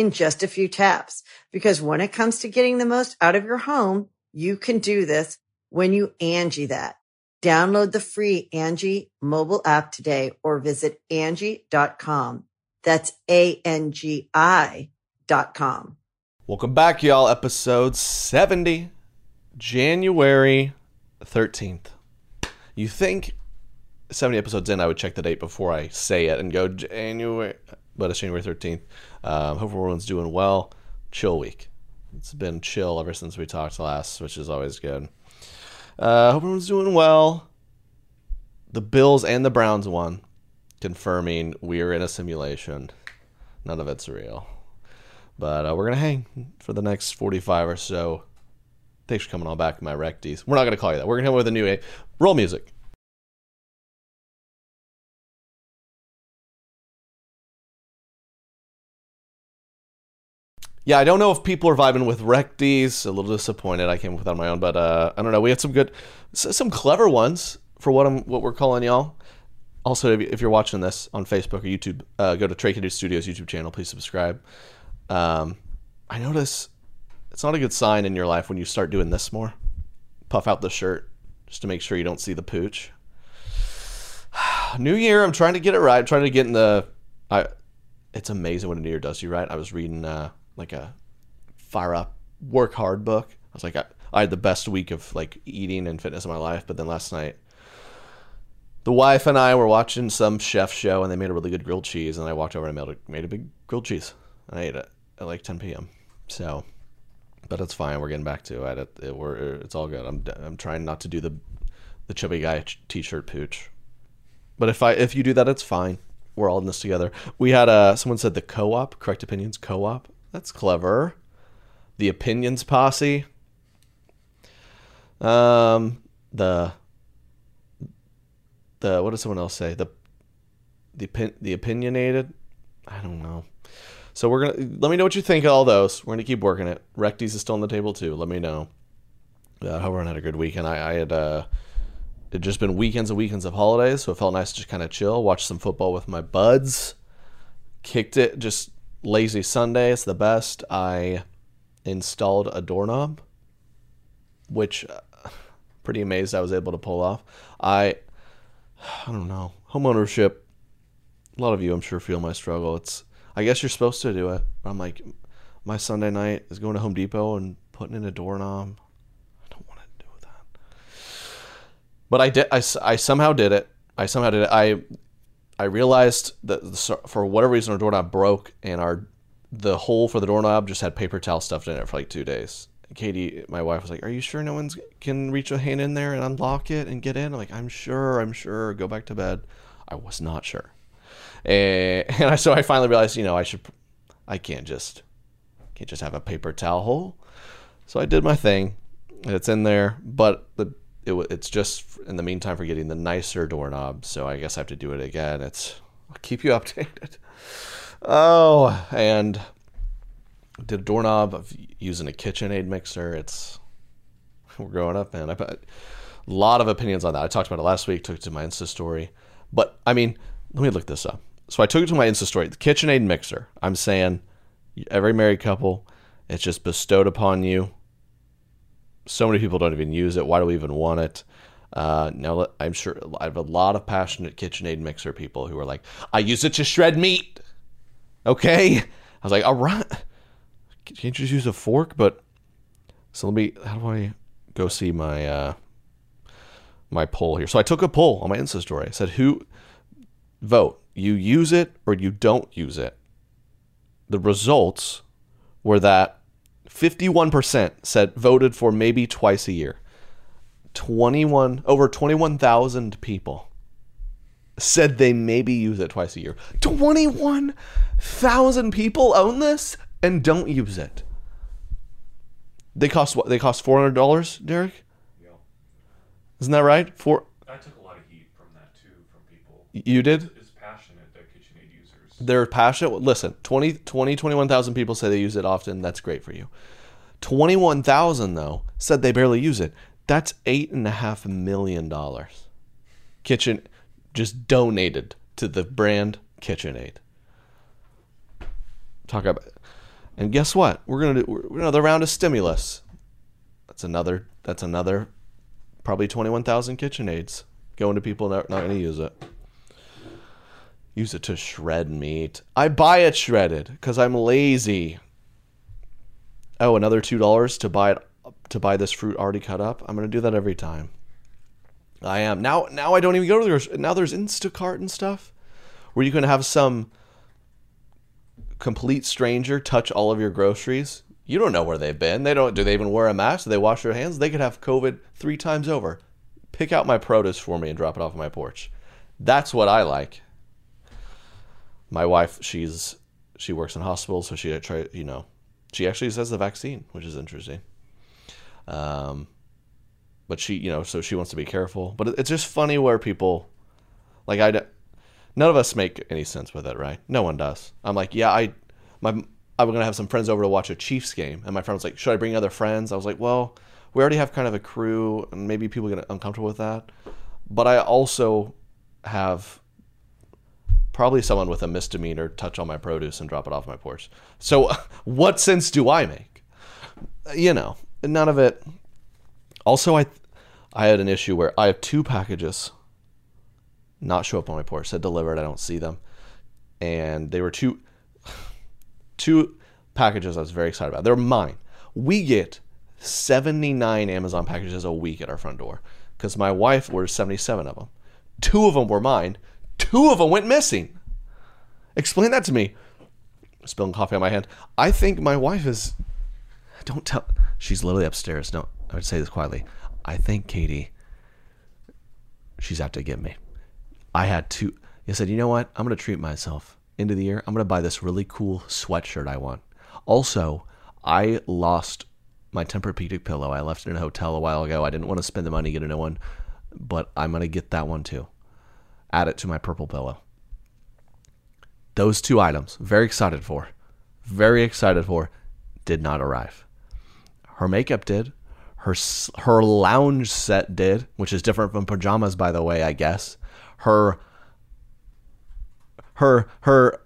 in just a few taps. Because when it comes to getting the most out of your home, you can do this when you Angie that. Download the free Angie mobile app today or visit Angie.com. That's A-N-G-I dot com. Welcome back, y'all. Episode 70, January 13th. You think 70 episodes in, I would check the date before I say it and go January, but it's January 13th. Um, hope everyone's doing well. Chill week. It's been chill ever since we talked last, which is always good. Uh, hope everyone's doing well. The Bills and the Browns won, confirming we're in a simulation. None of it's real. But uh, we're going to hang for the next 45 or so. Thanks for coming on back, my recties. We're not going to call you that. We're going to hit with a new a- roll music. Yeah, I don't know if people are vibing with Recties. A little disappointed. I came up with that on my own, but uh, I don't know. We had some good, some clever ones for what I'm, what we're calling y'all. Also, if you're watching this on Facebook or YouTube, uh, go to Kennedy Studios YouTube channel. Please subscribe. Um, I notice it's not a good sign in your life when you start doing this more. Puff out the shirt just to make sure you don't see the pooch. New Year, I'm trying to get it right. I'm trying to get in the. I. It's amazing what a New Year does you right. I was reading. Uh, like a fire up, work hard book. I was like, I, I had the best week of like eating and fitness in my life. But then last night, the wife and I were watching some chef show and they made a really good grilled cheese. And I walked over and made a, made a big grilled cheese. And I ate it at like 10 p.m. So, but it's fine. We're getting back to it. it, it we're, it's all good. I'm, I'm trying not to do the, the chubby guy t-shirt pooch. But if I, if you do that, it's fine. We're all in this together. We had a, someone said the co-op, correct opinions co-op. That's clever. The Opinions Posse. Um, the the what does someone else say? The the the opinionated. I don't know. So we're gonna let me know what you think of all those. We're gonna keep working it. Recties is still on the table too. Let me know. Uh, hope everyone had a good weekend. I, I had uh, it just been weekends and weekends of holidays, so it felt nice to just kind of chill, watch some football with my buds. Kicked it, just Lazy Sunday is the best. I installed a doorknob, which uh, pretty amazed I was able to pull off. I I don't know. Homeownership. A lot of you I'm sure feel my struggle. It's I guess you're supposed to do it. I'm like my Sunday night is going to Home Depot and putting in a doorknob. I don't want to do that. But I did I, I somehow did it. I somehow did it. I I realized that for whatever reason our doorknob broke and our the hole for the doorknob just had paper towel stuffed in it for like two days. Katie, my wife, was like, "Are you sure no one can reach a hand in there and unlock it and get in?" I'm like, "I'm sure. I'm sure. Go back to bed." I was not sure, and, and I, so I finally realized, you know, I should, I can't just, can't just have a paper towel hole. So I did my thing. It's in there, but the it, it's just in the meantime for getting the nicer doorknob. So I guess I have to do it again. It's I'll keep you updated. Oh, and did a doorknob of using a KitchenAid mixer. It's we're growing up, man. I put a lot of opinions on that. I talked about it last week. Took it to my Insta story, but I mean, let me look this up. So I took it to my Insta story. The KitchenAid mixer. I'm saying every married couple, it's just bestowed upon you so many people don't even use it. Why do we even want it? Uh, now, I'm sure I have a lot of passionate KitchenAid mixer people who are like, I use it to shred meat. Okay. I was like, all right. Can't you just use a fork? But So let me. How do I go see my uh, my poll here? So I took a poll on my Insta story. I said, "Who vote? You use it or you don't use it?" The results were that 51% said voted for maybe twice a year. 21 over 21,000 people said they maybe use it twice a year. 21,000 people own this and don't use it. They cost what? They cost $400, Derek? Yeah. Isn't that right? For I took a lot of heat from that too, from people. you did? It's passionate that KitchenAid users. They're passionate. Listen, 20, 20 21,000 people say they use it often. That's great for you. 21,000, though, said they barely use it. That's $8.5 million. Kitchen just donated to the brand KitchenAid. Talk about And guess what? We're going to do another round of stimulus. That's another, that's another probably 21,000 KitchenAids going to people not, not going to use it. Use it to shred meat. I buy it shredded because I'm lazy. Oh, another two dollars to buy it to buy this fruit already cut up. I'm gonna do that every time. I am now. Now I don't even go to the grocery. Now there's Instacart and stuff where you can have some complete stranger touch all of your groceries. You don't know where they've been. They don't. Do they even wear a mask? Do they wash their hands? They could have COVID three times over. Pick out my produce for me and drop it off my porch. That's what I like my wife she's she works in hospitals so she try you know she actually says the vaccine which is interesting. Um but she you know so she wants to be careful. But it's just funny where people like i none of us make any sense with it right? No one does. I'm like yeah i my i'm gonna have some friends over to watch a chiefs game and my friend was like should i bring other friends? I was like well we already have kind of a crew and maybe people get uncomfortable with that. But i also have probably someone with a misdemeanor touch on my produce and drop it off my porch. So, what sense do I make? You know, none of it. Also, I, I had an issue where I have two packages not show up on my porch. Said delivered. I don't see them, and they were two, two packages. I was very excited about. They're mine. We get seventy nine Amazon packages a week at our front door because my wife orders seventy seven of them. Two of them were mine. Two of them went missing. Explain that to me. Spilling coffee on my hand. I think my wife is. Don't tell. She's literally upstairs. No, I would say this quietly. I think Katie. She's out to get me. I had two. I said, you know what? I'm gonna treat myself. End of the year, I'm gonna buy this really cool sweatshirt I want. Also, I lost my Tempur-Pedic pillow. I left it in a hotel a while ago. I didn't want to spend the money to get a new one, but I'm gonna get that one too. Add it to my purple pillow. Those two items, very excited for, very excited for, did not arrive. Her makeup did. Her her lounge set did, which is different from pajamas, by the way. I guess her her her.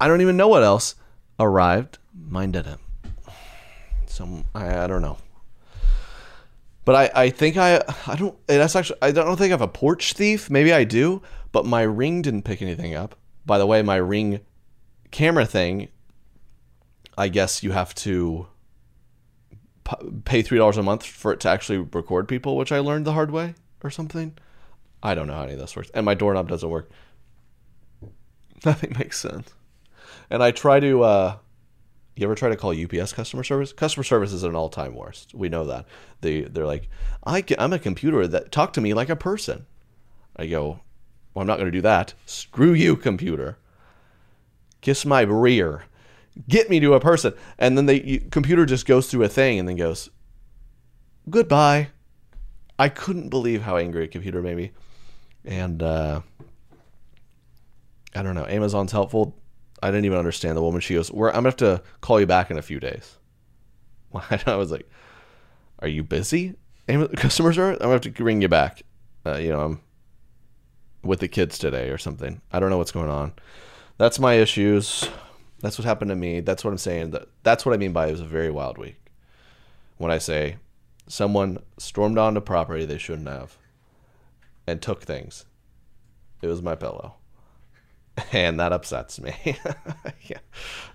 I don't even know what else arrived. Mine didn't. So I, I don't know. But I, I think I I don't that's actually I don't think I have a porch thief. Maybe I do, but my ring didn't pick anything up. By the way, my ring camera thing, I guess you have to pay three dollars a month for it to actually record people, which I learned the hard way or something. I don't know how any of this works, and my doorknob doesn't work. Nothing makes sense. And I try to. uh you ever try to call UPS customer service? Customer service is an all-time worst. We know that. They they're like, I I'm a computer that talk to me like a person. I go, well, I'm not going to do that. Screw you, computer. Kiss my rear. Get me to a person. And then the computer just goes through a thing and then goes, goodbye. I couldn't believe how angry a computer made me. And uh, I don't know. Amazon's helpful. I didn't even understand the woman. She goes, "We're, I'm gonna have to call you back in a few days." I was like, "Are you busy, Customers are. I'm gonna have to ring you back." Uh, you know, I'm with the kids today or something. I don't know what's going on. That's my issues. That's what happened to me. That's what I'm saying. That's what I mean by it was a very wild week. When I say someone stormed onto property they shouldn't have and took things, it was my pillow and that upsets me. yeah.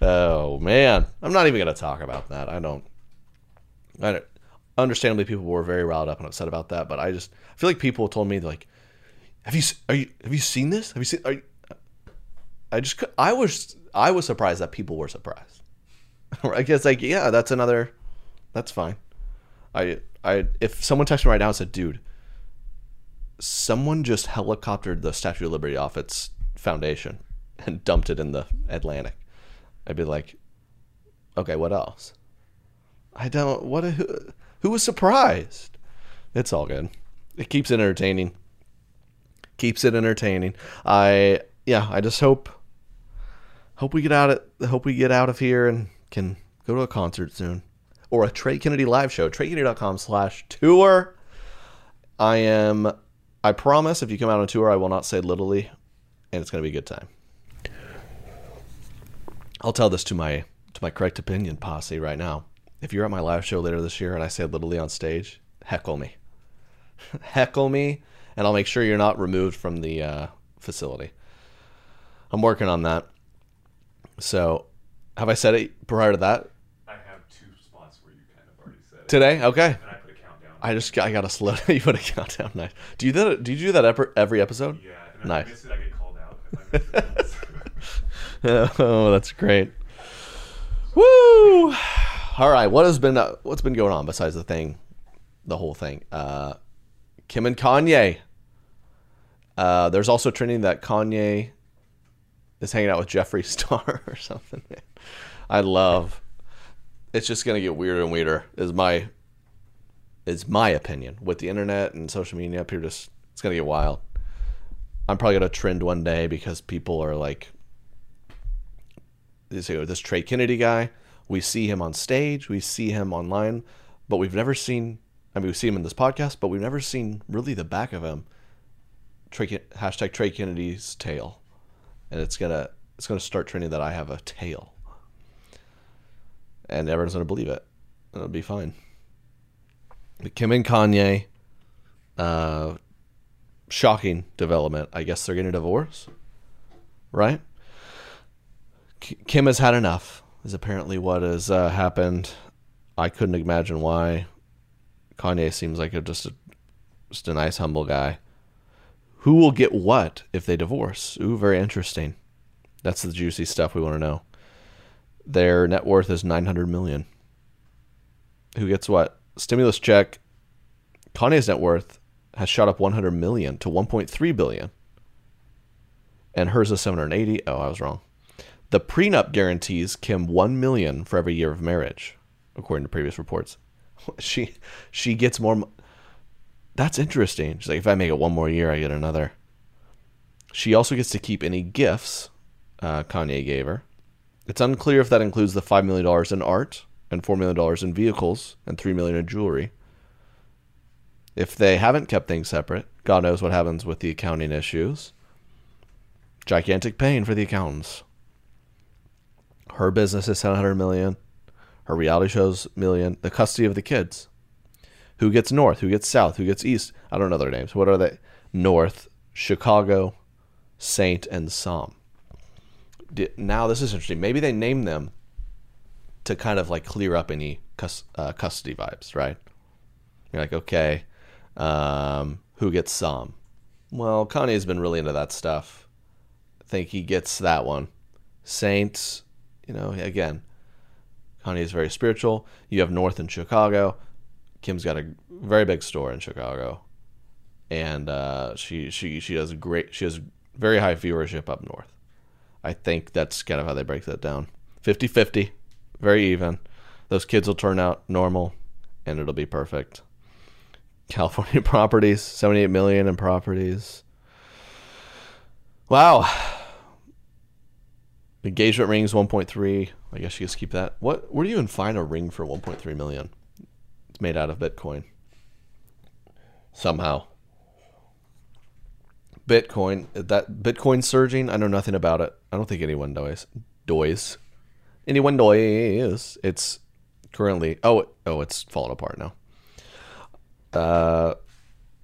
Oh man, I'm not even gonna talk about that. I don't. I don't, understandably, people were very riled up and upset about that. But I just I feel like people told me like, "Have you are you have you seen this? Have you seen?" You, I just I was I was surprised that people were surprised. I guess like yeah, that's another. That's fine. I I if someone texted me right now and said, "Dude, someone just helicoptered the Statue of Liberty off its foundation and dumped it in the Atlantic," I'd be like, "Okay, what else?" I don't. What? Who, who was surprised? It's all good. It keeps it entertaining. Keeps it entertaining. I yeah. I just hope hope we get out of hope we get out of here and can go to a concert soon or a Trey Kennedy live show. TreyKennedy.com slash tour. I am. I promise, if you come out on tour, I will not say literally, and it's going to be a good time. I'll tell this to my to my correct opinion posse right now. If you're at my live show later this year and I say literally on stage, heckle me, heckle me, and I'll make sure you're not removed from the uh, facility. I'm working on that. So, have I said it prior to that I have two spots where you kind of already said it. today? Okay. And I put a countdown. I just I gotta slow. Down. you put a countdown. Nice. Do you that? Do you do that every, every episode? yeah, Nice. oh, that's great. Woo! All right, what has been uh, what's been going on besides the thing, the whole thing? Uh, Kim and Kanye. Uh, there's also trending that Kanye is hanging out with Jeffree Star or something. I love. It's just gonna get weirder and weirder. Is my is my opinion with the internet and social media up here. Just it's gonna get wild. I'm probably gonna trend one day because people are like this, this Trey Kennedy guy. We see him on stage, we see him online, but we've never seen. I mean, we see him in this podcast, but we've never seen really the back of him. Trey, hashtag Trey Kennedy's tail, and it's gonna it's gonna start trending that I have a tail, and everyone's gonna believe it. It'll be fine. But Kim and Kanye, uh, shocking development. I guess they're getting a divorce, right? Kim has had enough. Is apparently what has uh, happened. I couldn't imagine why. Kanye seems like a, just a just a nice, humble guy. Who will get what if they divorce? Ooh, very interesting. That's the juicy stuff we want to know. Their net worth is nine hundred million. Who gets what? Stimulus check. Kanye's net worth has shot up 100 million to 1.3 billion. And hers is 780. Oh, I was wrong. The prenup guarantees Kim 1 million for every year of marriage, according to previous reports. She she gets more mo- That's interesting. She's like if I make it one more year, I get another. She also gets to keep any gifts uh, Kanye gave her. It's unclear if that includes the $5 million in art and $4 million in vehicles and 3 million in jewelry. If they haven't kept things separate, God knows what happens with the accounting issues. Gigantic pain for the accountants. Her business is 700 million. Her reality shows million. The custody of the kids. Who gets north? Who gets south? Who gets east? I don't know their names. What are they? North, Chicago, Saint, and Psalm. Now this is interesting. Maybe they name them to kind of like clear up any cus- uh, custody vibes, right? You're like, okay, um, who gets some? Well, Kanye's been really into that stuff. I think he gets that one. Saints, you know, again, Kanye's very spiritual. You have North in Chicago. Kim's got a very big store in Chicago, and uh, she she she does great. She has very high viewership up north. I think that's kind of how they break that down. 50-50, very even. Those kids will turn out normal, and it'll be perfect. California properties, 78 million in properties. Wow. Engagement rings 1.3. I guess you just keep that. What where do you even find a ring for 1.3 million? It's made out of Bitcoin. Somehow. Bitcoin, that Bitcoin surging, I know nothing about it. I don't think anyone knows. Doys. Anyone knows. It's currently oh oh it's falling apart now. Uh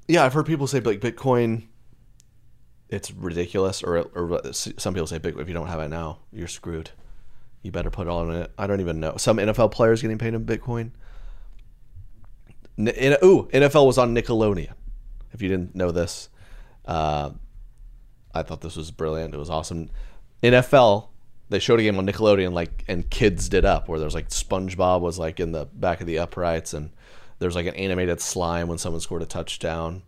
yeah, I've heard people say like Bitcoin it's ridiculous or or some people say if you don't have it now, you're screwed. You better put all in it. I don't even know. Some NFL players getting paid in Bitcoin. N- in, ooh, NFL was on Nickelodeon. If you didn't know this, uh, I thought this was brilliant. It was awesome. NFL, they showed a game on Nickelodeon, like, and kids did up, where there's like SpongeBob was like in the back of the uprights, and there's like an animated slime when someone scored a touchdown,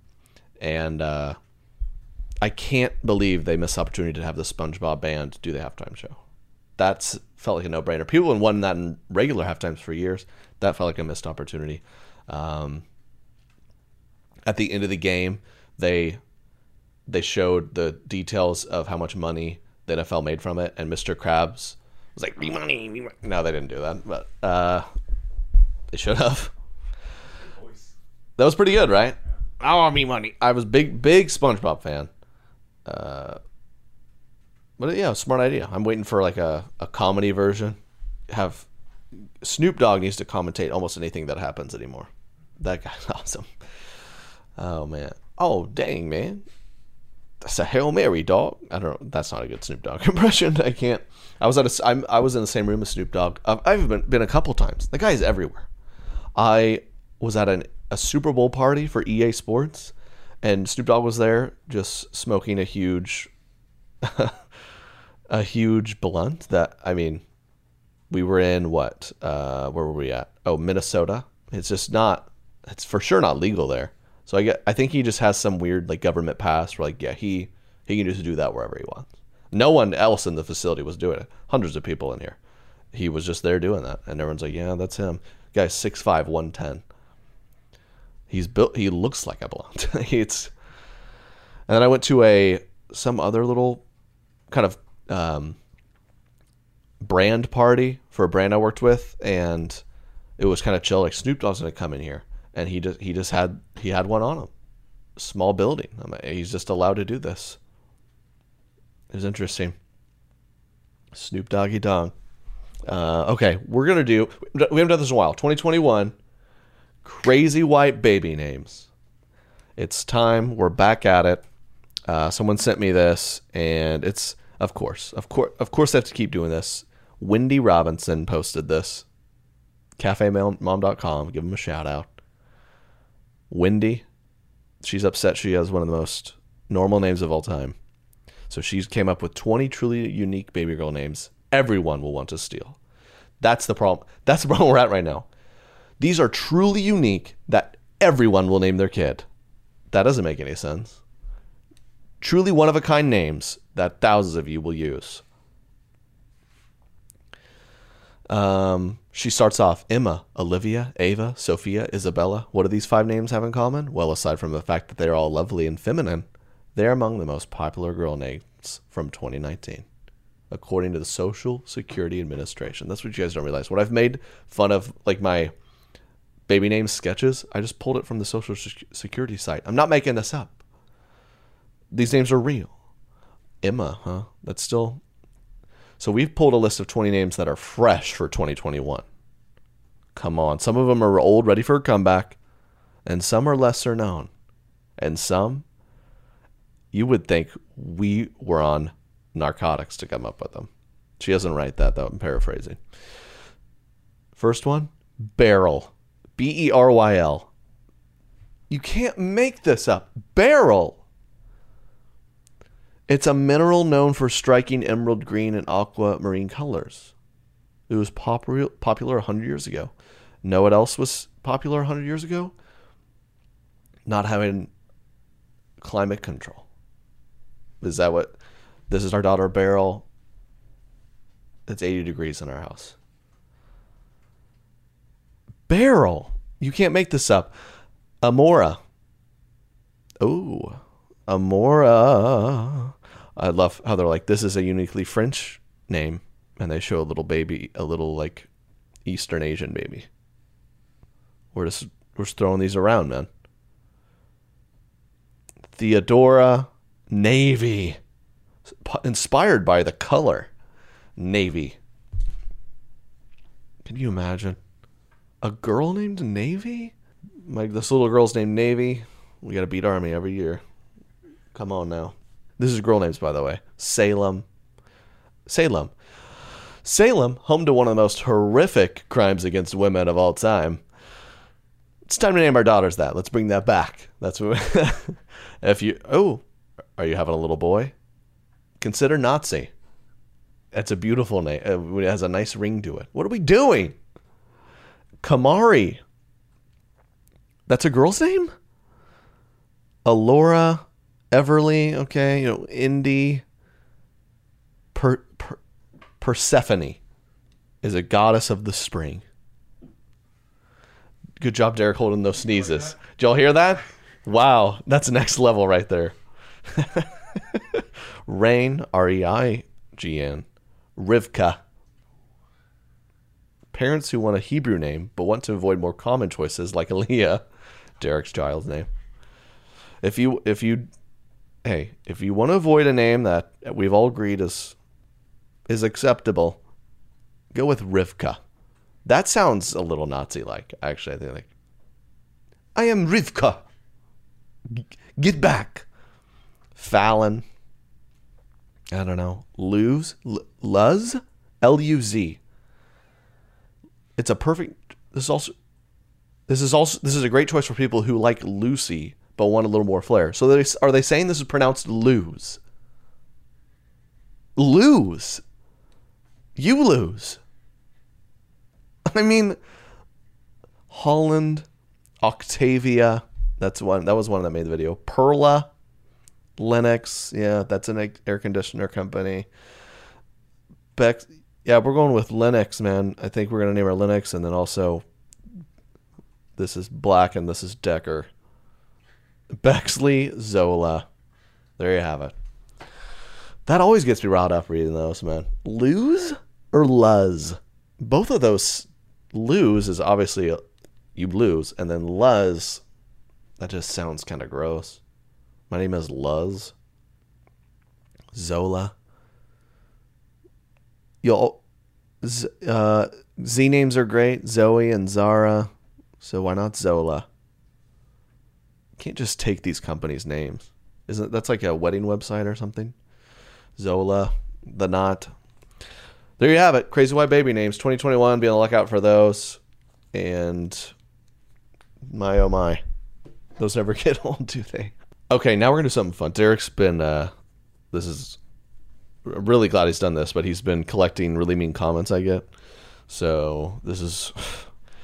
and uh, I can't believe they missed the opportunity to have the SpongeBob band do the halftime show. That's felt like a no brainer. People have won that in regular halftimes for years. That felt like a missed opportunity. Um, at the end of the game, they they showed the details of how much money the NFL made from it, and Mr. Krabs was like, "Me money, me money." No, they didn't do that, but uh, they should have. That was pretty good, right? I want me money. I was big, big SpongeBob fan. Uh, but yeah, smart idea. I'm waiting for like a, a comedy version. Have Snoop Dogg needs to commentate almost anything that happens anymore. That guy's awesome. Oh man. Oh dang man. That's a hail mary, dog. I don't know. That's not a good Snoop Dogg impression. I can't. I was at a. I'm, I was in the same room as Snoop Dogg. I've, I've been been a couple times. The guy's everywhere. I was at an, a Super Bowl party for EA Sports, and Snoop Dogg was there, just smoking a huge, a huge blunt. That I mean, we were in what? Uh, where were we at? Oh, Minnesota. It's just not. It's for sure not legal there. So I get. I think he just has some weird like government pass where like yeah he he can just do that wherever he wants. No one else in the facility was doing it. Hundreds of people in here. He was just there doing that, and everyone's like, yeah, that's him. Guy's 6'5", 110. He's built. He looks like a blonde. it's. And then I went to a some other little kind of um, brand party for a brand I worked with, and it was kind of chill. Like Snoop Dogg's gonna come in here, and he just he just had he had one on him. Small building. I he's just allowed to do this. It was interesting. Snoop Doggy Dog. Uh, okay, we're gonna do. We haven't done this in a while. 2021. Crazy white baby names. It's time. We're back at it. Uh, someone sent me this, and it's of course, of course, of course, I have to keep doing this. Wendy Robinson posted this. CafeMom.com. Give them a shout out. Wendy, she's upset. She has one of the most normal names of all time. So she came up with 20 truly unique baby girl names everyone will want to steal. That's the problem. That's the problem we're at right now. These are truly unique that everyone will name their kid. That doesn't make any sense. Truly one of a kind names that thousands of you will use. Um, she starts off Emma, Olivia, Ava, Sophia, Isabella. What do these five names have in common? Well, aside from the fact that they're all lovely and feminine, they're among the most popular girl names from 2019 according to the Social Security Administration. That's what you guys don't realize. When I've made fun of like my baby name sketches, I just pulled it from the Social Security site. I'm not making this up. These names are real. Emma, huh? That's still. So we've pulled a list of 20 names that are fresh for 2021. Come on. Some of them are old, ready for a comeback, and some are lesser known. And some, you would think we were on narcotics to come up with them. She doesn't write that, though. I'm paraphrasing. First one Beryl. B E R Y L. You can't make this up. Beryl. It's a mineral known for striking emerald green and aquamarine colors. It was popular popular 100 years ago. Know what else was popular 100 years ago? Not having climate control. Is that what this is our daughter Beryl. It's 80 degrees in our house. Beryl. You can't make this up. Amora. Oh, Amora. I love how they're like, this is a uniquely French name. And they show a little baby, a little like Eastern Asian baby. We're just, we're just throwing these around, man. Theodora Navy inspired by the color navy. Can you imagine a girl named Navy? This little girl's named Navy. We got to beat Army every year. Come on now. This is girl names, by the way. Salem. Salem. Salem, home to one of the most horrific crimes against women of all time. It's time to name our daughters that. Let's bring that back. That's what. if you oh, are you having a little boy? Consider Nazi. That's a beautiful name. It has a nice ring to it. What are we doing? Kamari. That's a girl's name? Alora, Everly, okay, you know, Indy. Per, per, Persephone is a goddess of the spring. Good job, Derek, holding those sneezes. Did y'all hear that? Wow, that's next level right there. Rain, R E I G N. Rivka. Parents who want a Hebrew name but want to avoid more common choices like Aaliyah, Derek's child's name. If you if you hey, if you want to avoid a name that we've all agreed is is acceptable, go with Rivka. That sounds a little Nazi like, actually. I think like I am Rivka. Get back. Fallon. I don't know. Luz? L- Luz? L U Z. It's a perfect this is also this is also this is a great choice for people who like Lucy but want a little more flair. So they, are they saying this is pronounced lose? Lose. You lose. I mean, Holland, Octavia. That's one. That was one that made the video. Perla, Lennox. Yeah, that's an air conditioner company. Bex. Yeah, we're going with Lennox, man. I think we're gonna name our Lennox, and then also, this is Black and this is Decker. Bexley Zola. There you have it. That always gets me riled up reading those, man. Lose or Luz? Both of those. Lose is obviously a, you lose, and then Luz, that just sounds kind of gross. My name is Luz. Zola. You'll, Z, uh, Z names are great. Zoe and Zara. So why not Zola? can't just take these companies' names. Isn't that's like a wedding website or something? Zola, the Knot. There you have it. Crazy White Baby names 2021. Be on the lookout for those. And my oh my, those never get old, do they? Okay, now we're gonna do something fun. Derek's been. uh This is really glad he's done this, but he's been collecting really mean comments I get. So this is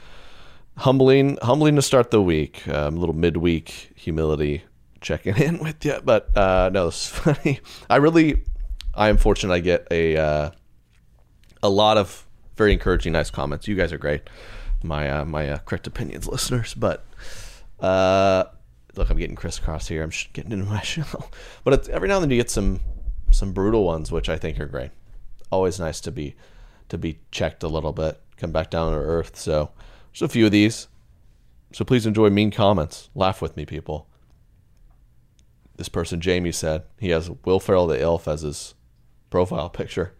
humbling humbling to start the week. Um, a little midweek humility checking in with you but uh, no it's funny. I really i am fortunate i get a uh, a lot of very encouraging nice comments. You guys are great. My uh, my uh, correct opinions listeners but uh look i'm getting crisscross here. I'm getting into my shell. But every now and then you get some some brutal ones which i think are great always nice to be to be checked a little bit come back down to earth so there's a few of these. So please enjoy mean comments. Laugh with me, people. This person, Jamie, said he has Will Ferrell the Elf as his profile picture.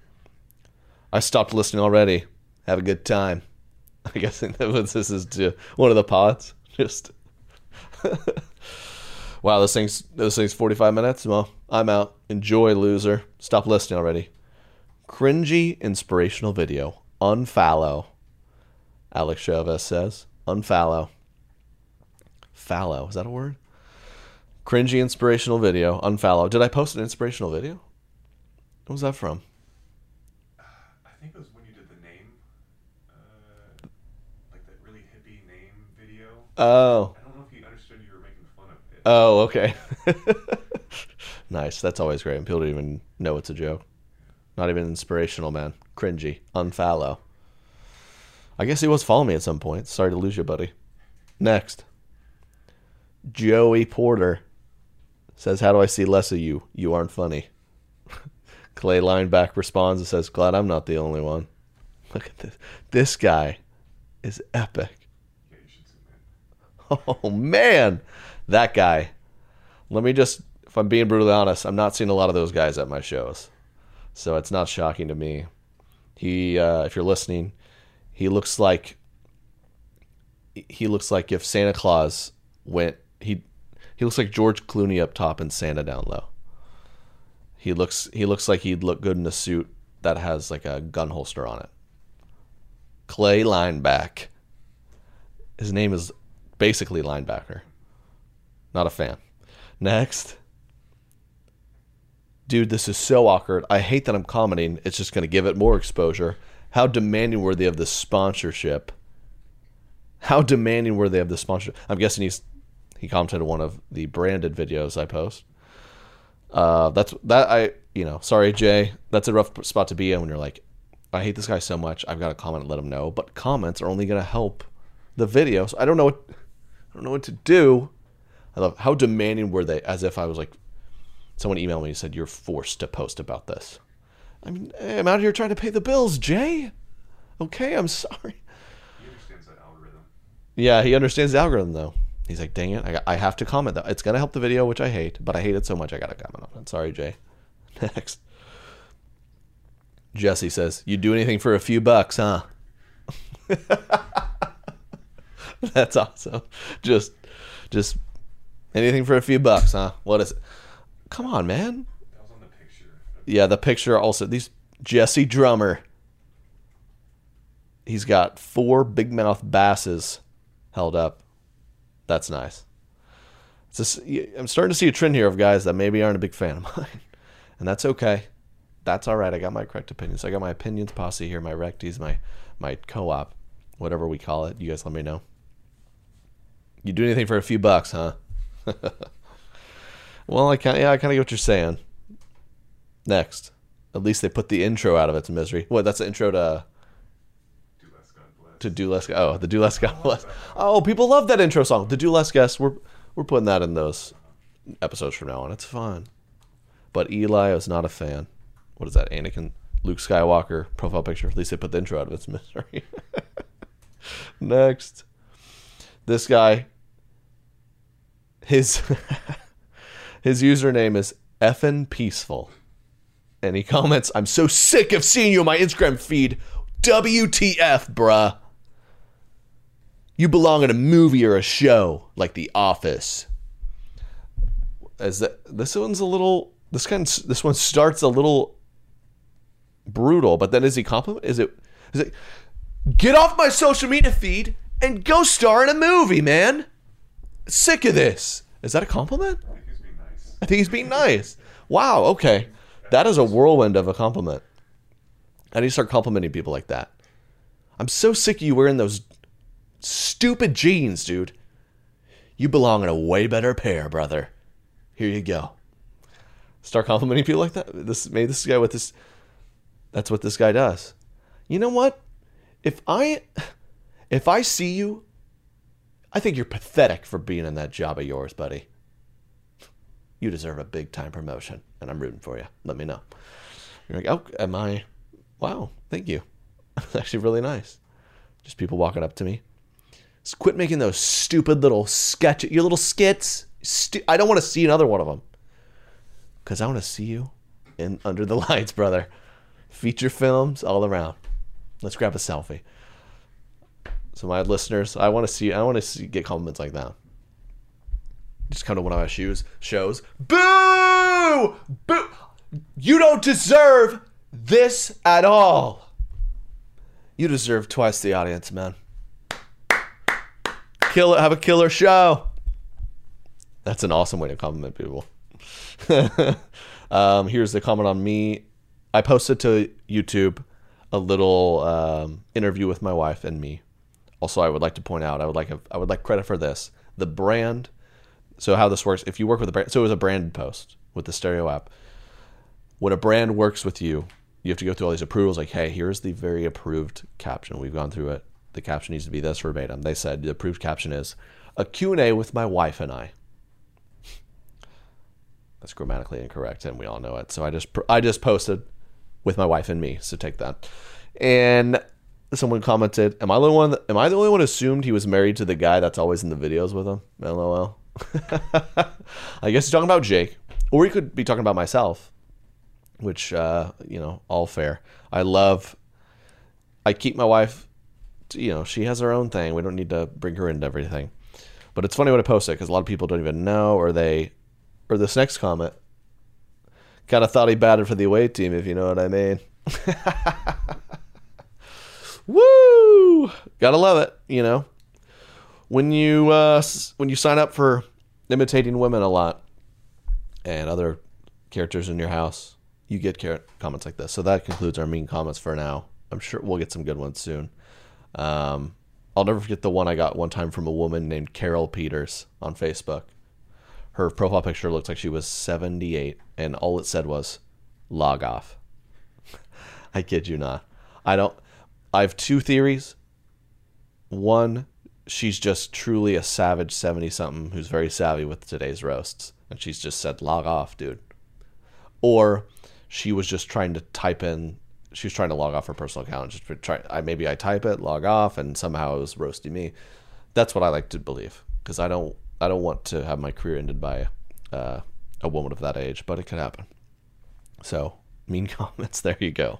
I stopped listening already. Have a good time. I guess this is one of the pods. Just wow, this thing's this thing's 45 minutes. Well, I'm out. Enjoy, loser. Stop listening already. Cringy inspirational video. Unfollow. Alex Chavez says. Unfollow. Fallow. Is that a word? Cringy inspirational video. Unfollow. Did I post an inspirational video? What was that from? I think it was when you did the name, uh, like that really hippie name video. Oh. I don't know if you understood you were making fun of it. Oh, okay. nice. That's always great. And people don't even know it's a joke. Not even inspirational, man. Cringy. Unfollow. I guess he was following me at some point. Sorry to lose you, buddy. Next. Joey Porter says, How do I see less of you? You aren't funny. Clay Lineback responds and says, Glad I'm not the only one. Look at this. This guy is epic. Yeah, you should submit. Oh man, that guy. Let me just, if I'm being brutally honest, I'm not seeing a lot of those guys at my shows, so it's not shocking to me. He, uh, if you're listening, he looks like he looks like if Santa Claus went he he looks like George Clooney up top and Santa down low. He looks he looks like he'd look good in a suit that has like a gun holster on it. Clay Lineback. His name is basically linebacker. Not a fan. Next. Dude, this is so awkward. I hate that I'm commenting. It's just going to give it more exposure. How demanding were they of the sponsorship? How demanding were they of the sponsorship? I'm guessing he's he commented on one of the branded videos I post. Uh, that's that I you know sorry Jay that's a rough spot to be in when you're like I hate this guy so much I've got to comment and let him know but comments are only going to help the video so I don't know what I don't know what to do I love how demanding were they as if I was like someone emailed me and said you're forced to post about this I mean hey, I'm out here trying to pay the bills Jay okay I'm sorry He understands that algorithm. yeah he understands the algorithm though He's like, dang it, I, I have to comment though. It's gonna help the video, which I hate, but I hate it so much I gotta comment on it. Sorry, Jay. Next. Jesse says, "You do anything for a few bucks, huh?" That's awesome. Just, just anything for a few bucks, huh? What is it? Come on, man. That was on the picture. Yeah, the picture also. These Jesse Drummer. He's got four big mouth basses held up. That's nice. Just, I'm starting to see a trend here of guys that maybe aren't a big fan of mine, and that's okay. That's all right. I got my correct opinions. I got my opinions posse here, my recties, my my co-op, whatever we call it. You guys let me know. You do anything for a few bucks, huh? well, I kind yeah, I kind of get what you're saying. Next, at least they put the intro out of its misery. What? That's the intro to Do less, God bless. to do less. Oh, the do less God bless. Oh, people love that intro song. The do less guess. We're we're putting that in those episodes from now on. It's fun. But Eli was not a fan. What is that? Anakin, Luke Skywalker profile picture. At least they put the intro out of its misery. Next, this guy. His his username is effin peaceful, and he comments, "I'm so sick of seeing you on my Instagram feed. WTF, bruh." You belong in a movie or a show like The Office. As that this one's a little this kind this one starts a little brutal, but then is he compliment? Is it is it get off my social media feed and go star in a movie, man? Sick of this. Is that a compliment? I think he's being nice. I think he's being nice. Wow, okay. That is a whirlwind of a compliment. I need to start complimenting people like that. I'm so sick of you wearing those stupid jeans, dude. You belong in a way better pair, brother. Here you go. Start complimenting people like that. This maybe this guy with this that's what this guy does. You know what? If I if I see you, I think you're pathetic for being in that job of yours, buddy. You deserve a big time promotion, and I'm rooting for you. Let me know. You're like, oh, am I? Wow, thank you. That's actually really nice. Just people walking up to me. Just quit making those stupid little sketch, your little skits. Stu- I don't want to see another one of them. Cause I want to see you in under the lights, brother. Feature films all around. Let's grab a selfie. So my listeners, I want to see. I want to see, get compliments like that. Just come to one of my shoes shows. Boo! Boo! You don't deserve this at all. You deserve twice the audience, man. Killer, have a killer show. That's an awesome way to compliment people. um, here's the comment on me. I posted to YouTube a little um, interview with my wife and me. Also, I would like to point out, I would like a, I would like credit for this. The brand. So how this works? If you work with a brand, so it was a branded post with the Stereo app. When a brand works with you, you have to go through all these approvals. Like, hey, here's the very approved caption. We've gone through it. The caption needs to be this verbatim. They said the approved caption is a Q&A with my wife and I. That's grammatically incorrect, and we all know it. So I just I just posted with my wife and me. So take that. And someone commented, "Am I the one? That, am I the only one assumed he was married to the guy that's always in the videos with him?" LOL. I guess he's talking about Jake, or he could be talking about myself, which uh, you know, all fair. I love. I keep my wife. You know, she has her own thing. We don't need to bring her into everything. But it's funny when I post it because a lot of people don't even know, or they, or this next comment, kind of thought he batted for the away team, if you know what I mean. Woo! Gotta love it, you know. when you uh, when you sign up for imitating women a lot and other characters in your house, you get comments like this. So that concludes our mean comments for now. I'm sure we'll get some good ones soon. Um, I'll never forget the one I got one time from a woman named Carol Peters on Facebook. Her profile picture looked like she was 78, and all it said was, log off. I kid you not. I don't. I have two theories. One, she's just truly a savage 70 something who's very savvy with today's roasts. And she's just said, log off, dude. Or she was just trying to type in, she was trying to log off her personal account. Just try, I, maybe I type it, log off, and somehow it was roasting me. That's what I like to believe because I don't, I don't want to have my career ended by uh, a woman of that age, but it could happen. So, mean comments, there you go.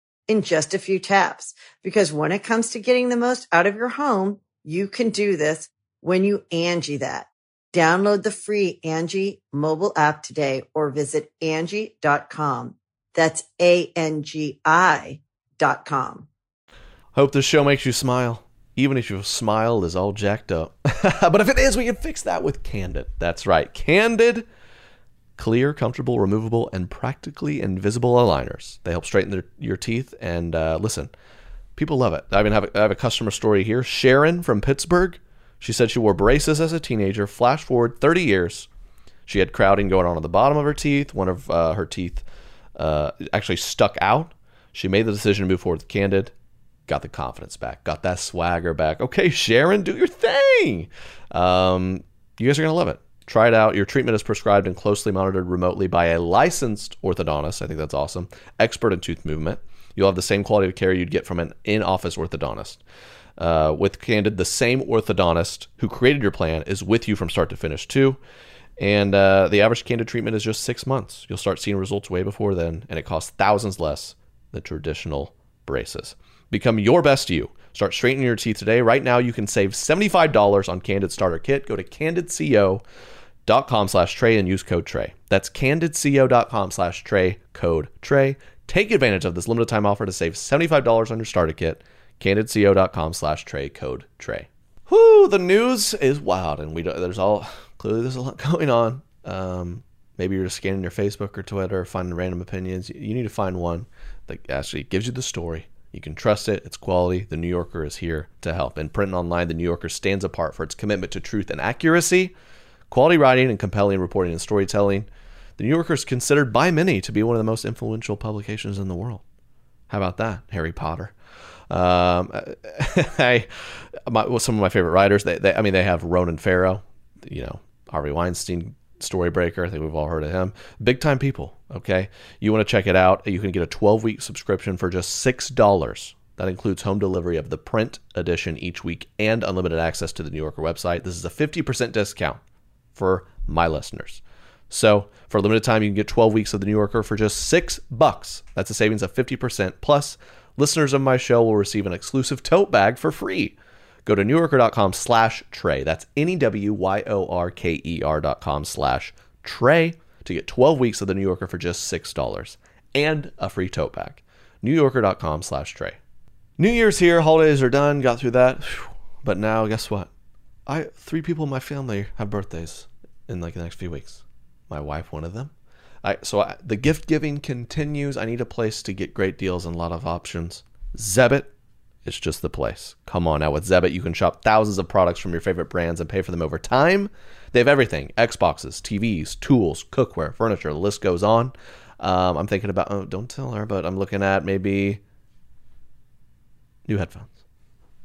in just a few taps. Because when it comes to getting the most out of your home, you can do this when you Angi that. Download the free Angi mobile app today or visit Angi.com. That's A-N-G-I dot com. Hope this show makes you smile, even if your smile is all jacked up. but if it is, we can fix that with Candid. That's right, Candid. Clear, comfortable, removable, and practically invisible aligners. They help straighten their, your teeth. And uh, listen, people love it. I even have a, I have a customer story here. Sharon from Pittsburgh. She said she wore braces as a teenager. Flash forward 30 years. She had crowding going on at the bottom of her teeth. One of uh, her teeth uh, actually stuck out. She made the decision to move forward with Candid. Got the confidence back. Got that swagger back. Okay, Sharon, do your thing. Um, you guys are going to love it. Try it out. Your treatment is prescribed and closely monitored remotely by a licensed orthodontist. I think that's awesome. Expert in tooth movement. You'll have the same quality of care you'd get from an in office orthodontist. Uh, with Candid, the same orthodontist who created your plan is with you from start to finish, too. And uh, the average Candid treatment is just six months. You'll start seeing results way before then, and it costs thousands less than traditional braces. Become your best you. Start straightening your teeth today. Right now, you can save $75 on Candid Starter Kit. Go to candidco.com slash Trey and use code Trey. That's candidco.com slash Trey, code Trey. Take advantage of this limited time offer to save $75 on your starter kit. candidco.com slash Trey, code Trey. Whoo, the news is wild, and we don't, there's all clearly there's a lot going on. Um, maybe you're just scanning your Facebook or Twitter, finding random opinions. You need to find one that actually gives you the story. You can trust it. It's quality. The New Yorker is here to help. In print and online, the New Yorker stands apart for its commitment to truth and accuracy, quality writing, and compelling reporting and storytelling. The New Yorker is considered by many to be one of the most influential publications in the world. How about that, Harry Potter? Um, I, my, well, some of my favorite writers. They, they, I mean, they have Ronan Farrow, you know, Harvey Weinstein, Storybreaker. I think we've all heard of him. Big time people. Okay, you want to check it out? You can get a 12 week subscription for just six dollars. That includes home delivery of the print edition each week and unlimited access to the New Yorker website. This is a 50% discount for my listeners. So, for a limited time, you can get 12 weeks of the New Yorker for just six bucks. That's a savings of 50%. Plus, listeners of my show will receive an exclusive tote bag for free. Go to newyorker.com slash Trey. That's N-E-W-Y-O-R-K-E-R dot com slash Trey to get 12 weeks of the New Yorker for just $6 and a free tote bag. newyorker.com slash Trey. New Year's here. Holidays are done. Got through that. But now, guess what? I Three people in my family have birthdays in like the next few weeks. My wife, one of them. I, so I, the gift giving continues. I need a place to get great deals and a lot of options. Zebit it's just the place. Come on now with Zebit, you can shop thousands of products from your favorite brands and pay for them over time. They have everything: Xboxes, TVs, tools, cookware, furniture. The list goes on. Um, I'm thinking about. Oh, don't tell her, but I'm looking at maybe new headphones.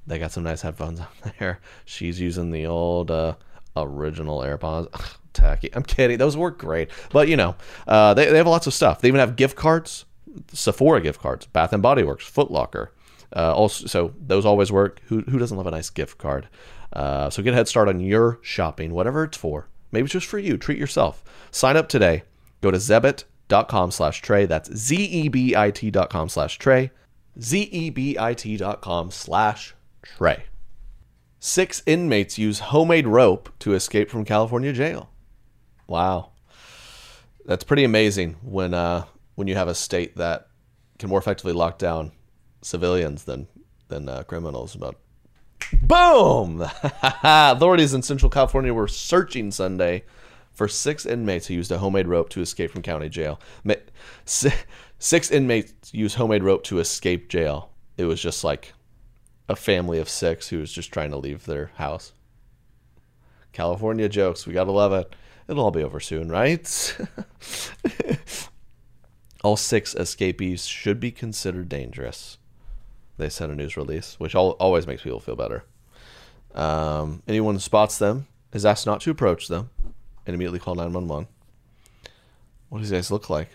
They got some nice headphones on there. She's using the old uh, original AirPods. Ugh, tacky. I'm kidding. Those work great, but you know, uh, they they have lots of stuff. They even have gift cards, Sephora gift cards, Bath and Body Works, Foot Locker. Uh, also, so those always work. Who who doesn't love a nice gift card? Uh, so get a head start on your shopping, whatever it's for. Maybe it's just for you. Treat yourself. Sign up today. Go to zebit.com slash Trey. That's Z-E-B-I-T dot com slash Trey. Z-E-B-I-T dot com slash Six inmates use homemade rope to escape from California jail. Wow. That's pretty amazing when uh, when you have a state that can more effectively lock down civilians than than uh, criminals. But boom! Authorities in Central California were searching Sunday for six inmates who used a homemade rope to escape from county jail. Six inmates used homemade rope to escape jail. It was just like a family of six who was just trying to leave their house. California jokes, we gotta love it. It'll all be over soon, right? all six escapees should be considered dangerous. They sent a news release, which al- always makes people feel better. Um, anyone who spots them is asked not to approach them and immediately call 911. What do these guys look like?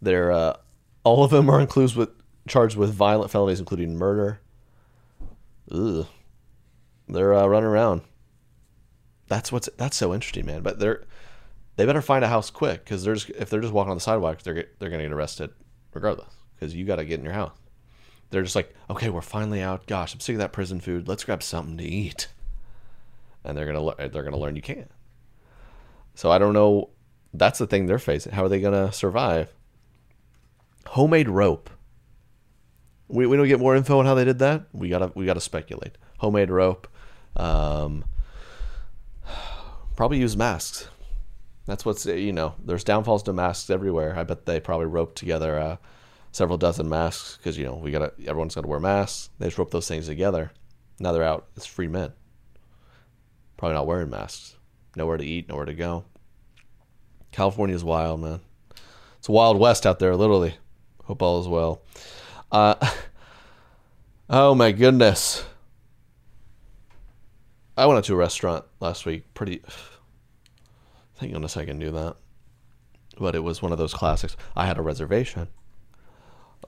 They're uh, all of them are included with charged with violent felonies, including murder. Ugh. They're uh, running around. That's what's that's so interesting, man. But they're they better find a house quick because they're if they're just walking on the sidewalk, they're they're gonna get arrested regardless because you got to get in your house. They're just like, okay, we're finally out. Gosh, I'm sick of that prison food. Let's grab something to eat. And they're gonna they're gonna learn you can't. So I don't know. That's the thing they're facing. How are they gonna survive? Homemade rope. We, we don't get more info on how they did that. We gotta we gotta speculate. Homemade rope. Um, probably use masks. That's what's you know. There's downfalls to masks everywhere. I bet they probably roped together uh, several dozen masks because you know we gotta everyone's got to wear masks. They just rope those things together. Now they're out. It's free men. Probably not wearing masks. Nowhere to eat. Nowhere to go. California's wild, man. It's a wild west out there, literally. Hope all is well. Uh, oh my goodness. I went out to a restaurant last week. Pretty. Thank goodness I can do that. But it was one of those classics. I had a reservation,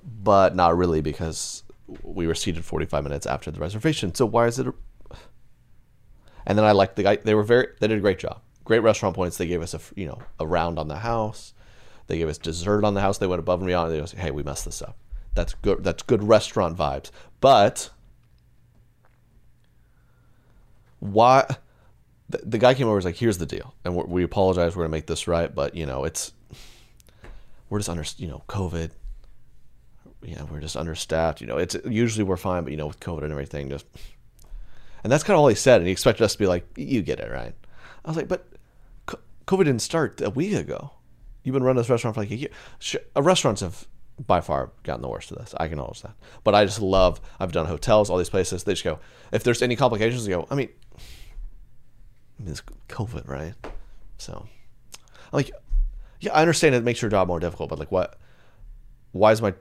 but not really because we were seated 45 minutes after the reservation. So why is it? A... And then I liked the guy. They were very. They did a great job. Great restaurant points. They gave us a you know a round on the house. They gave us dessert on the house. They went above and beyond. They was hey, we messed this up. That's good. That's good restaurant vibes. But why? The, the guy came over. Was like, here's the deal, and we apologize. We're gonna make this right, but you know, it's we're just under you know COVID. Yeah, we're just understaffed. You know, it's usually we're fine, but you know, with COVID and everything, just and that's kind of all he said. And he expected us to be like, you get it right. I was like, but COVID didn't start a week ago. You've been running this restaurant for like a year. Uh, restaurants have by far gotten the worst of this. I can acknowledge that. But I just love, I've done hotels, all these places. They just go, if there's any complications, they go, I mean, I mean it's COVID, right? So, I'm like, yeah, I understand it makes your job more difficult, but like, what? Why is my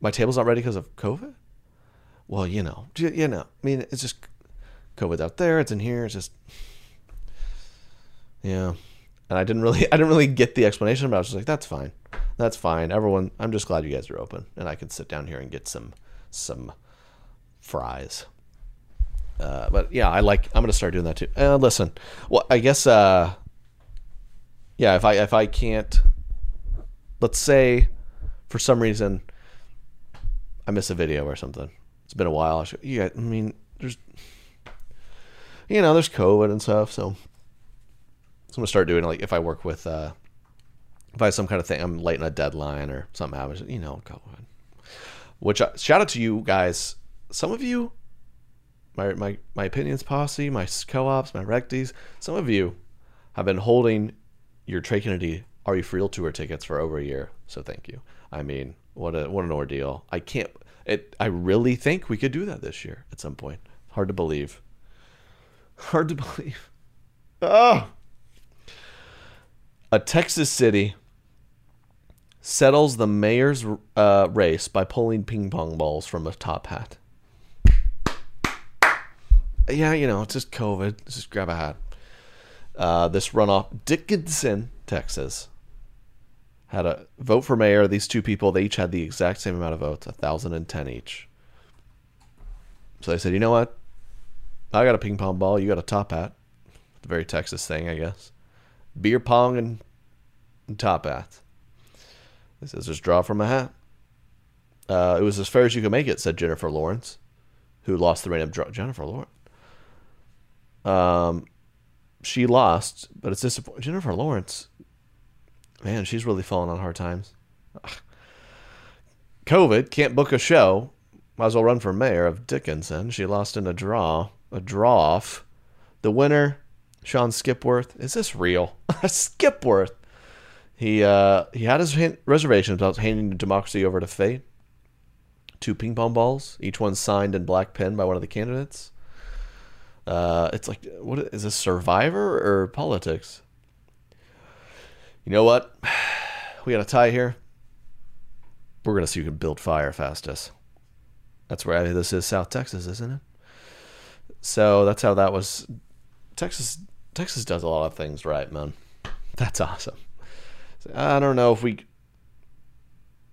my table's not ready because of COVID? Well, you know, you know, I mean, it's just COVID out there, it's in here, it's just, yeah. And I didn't really, I didn't really get the explanation, but I was just like, that's fine, that's fine. Everyone, I'm just glad you guys are open, and I can sit down here and get some, some fries. Uh, but yeah, I like. I'm gonna start doing that too. Uh, listen, well, I guess. Uh, yeah, if I if I can't, let's say, for some reason, I miss a video or something. It's been a while. I, should, I mean, there's, you know, there's COVID and stuff, so. So I'm gonna start doing like if I work with, uh, I have some kind of thing, I'm late in a deadline or something happens, you know, COVID. Which uh, shout out to you guys. Some of you my my my opinions posse, my co-ops, my recties. Some of you have been holding your Kennedy Are You Real tour tickets for over a year. So thank you. I mean, what a what an ordeal. I can't It. I really think we could do that this year at some point. Hard to believe. Hard to believe. Oh. A Texas city settles the mayor's uh, race by pulling ping pong balls from a top hat. Yeah, you know, it's just COVID. Just grab a hat. Uh, this runoff, Dickinson, Texas, had a vote for mayor. These two people, they each had the exact same amount of votes, a thousand and ten each. So they said, you know what? I got a ping pong ball. You got a top hat. The very Texas thing, I guess. Beer pong and, and top hats. He says, just draw from a hat. Uh, it was as fair as you could make it, said Jennifer Lawrence, who lost the random draw. Jennifer Lawrence. Um, she lost, but it's disappointing. Jennifer Lawrence, man, she's really fallen on hard times. COVID can't book a show. Might as well run for mayor of Dickinson. She lost in a draw, a draw off. The winner, Sean Skipworth. Is this real? Skipworth. He uh, he had his reservations about handing democracy over to fate. Two ping pong balls, each one signed in black pen by one of the candidates. Uh, it's like, what is this Survivor or politics? You know what? We got a tie here. We're gonna see who can build fire fastest. That's where this is South Texas, isn't it? So that's how that was. Texas, Texas does a lot of things right, man. That's awesome. I don't know if we.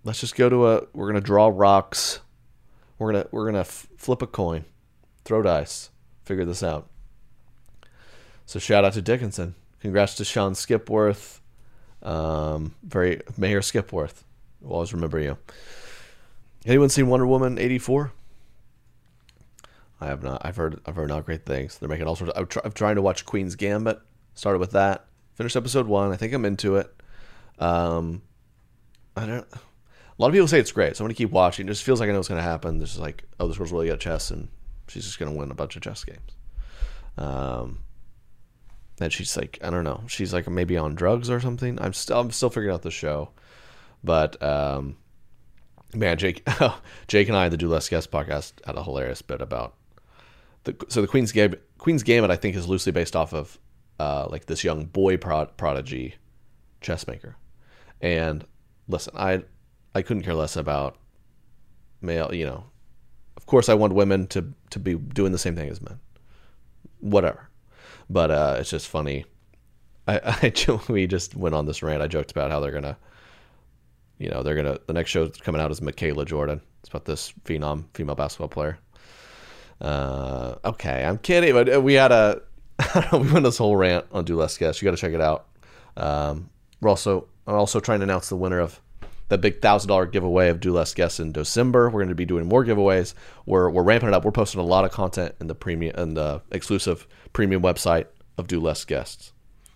Let's just go to a. We're gonna draw rocks. We're gonna we're gonna f- flip a coin, throw dice figure this out. So shout out to Dickinson. Congrats to Sean Skipworth. Um, very Mayor Skipworth. We'll always remember you. Anyone seen Wonder Woman eighty four? I have not. I've heard. I've heard not great things. They're making all sorts. Of, I'm, try, I'm trying to watch Queen's Gambit. Started with that. Finished episode one. I think I'm into it. Um, I don't. A lot of people say it's great, so I'm gonna keep watching. It just feels like I know what's gonna happen. This is like, oh, this girl's really good at chess, and She's just gonna win a bunch of chess games. Um, and she's like, I don't know, she's like maybe on drugs or something. I'm still, I'm still figuring out the show, but um, man, Jake, Jake and I, the Do Less Guest podcast, had a hilarious bit about the so the Queen's Game, Queen's Gambit, I think, is loosely based off of uh, like this young boy prod, prodigy chess maker, and listen, I I couldn't care less about male, you know, of course, I want women to to be doing the same thing as men. Whatever, but uh, it's just funny. I, I we just went on this rant. I joked about how they're gonna, you know, they're gonna the next show coming out is Michaela Jordan. It's about this phenom female basketball player. Uh, okay, I'm kidding, but uh, we had a we went this whole rant on Do Less Guest. You got to check it out. Um, we're also I'm also trying to announce the winner of the big thousand dollar giveaway of Do Less Guests in December. We're going to be doing more giveaways. We're we're ramping it up. We're posting a lot of content in the premium and the exclusive premium website of Do Less Guests.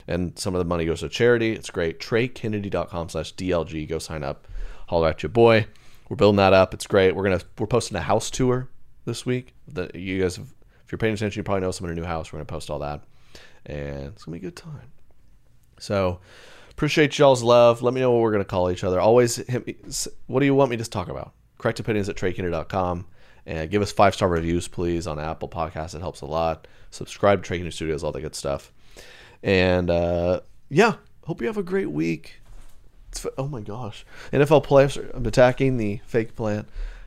And some of the money goes to charity. It's great. TreyKennedy.com slash DLG. Go sign up. Holler at your boy. We're building that up. It's great. We're gonna we're posting a house tour this week. That you guys have, if you're paying attention, you probably know someone in a new house. We're gonna post all that. And it's gonna be a good time. So Appreciate y'all's love. Let me know what we're going to call each other. Always hit me. What do you want me to talk about? Correct opinions at TreyKennedy.com. And give us five star reviews, please, on Apple Podcasts. It helps a lot. Subscribe to Trey Kennedy Studios, all that good stuff. And uh, yeah, hope you have a great week. It's, oh my gosh. NFL playoffs, are, I'm attacking the fake plan.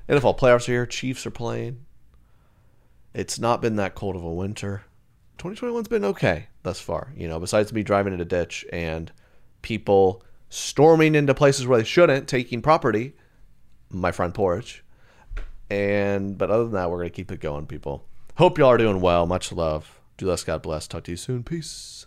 NFL playoffs are here. Chiefs are playing. It's not been that cold of a winter. 2021's been okay thus far. You know, besides me driving in a ditch and people storming into places where they shouldn't, taking property, my front porch. And but other than that, we're gonna keep it going, people. Hope y'all are doing well. Much love. Do less. God bless. Talk to you soon. Peace.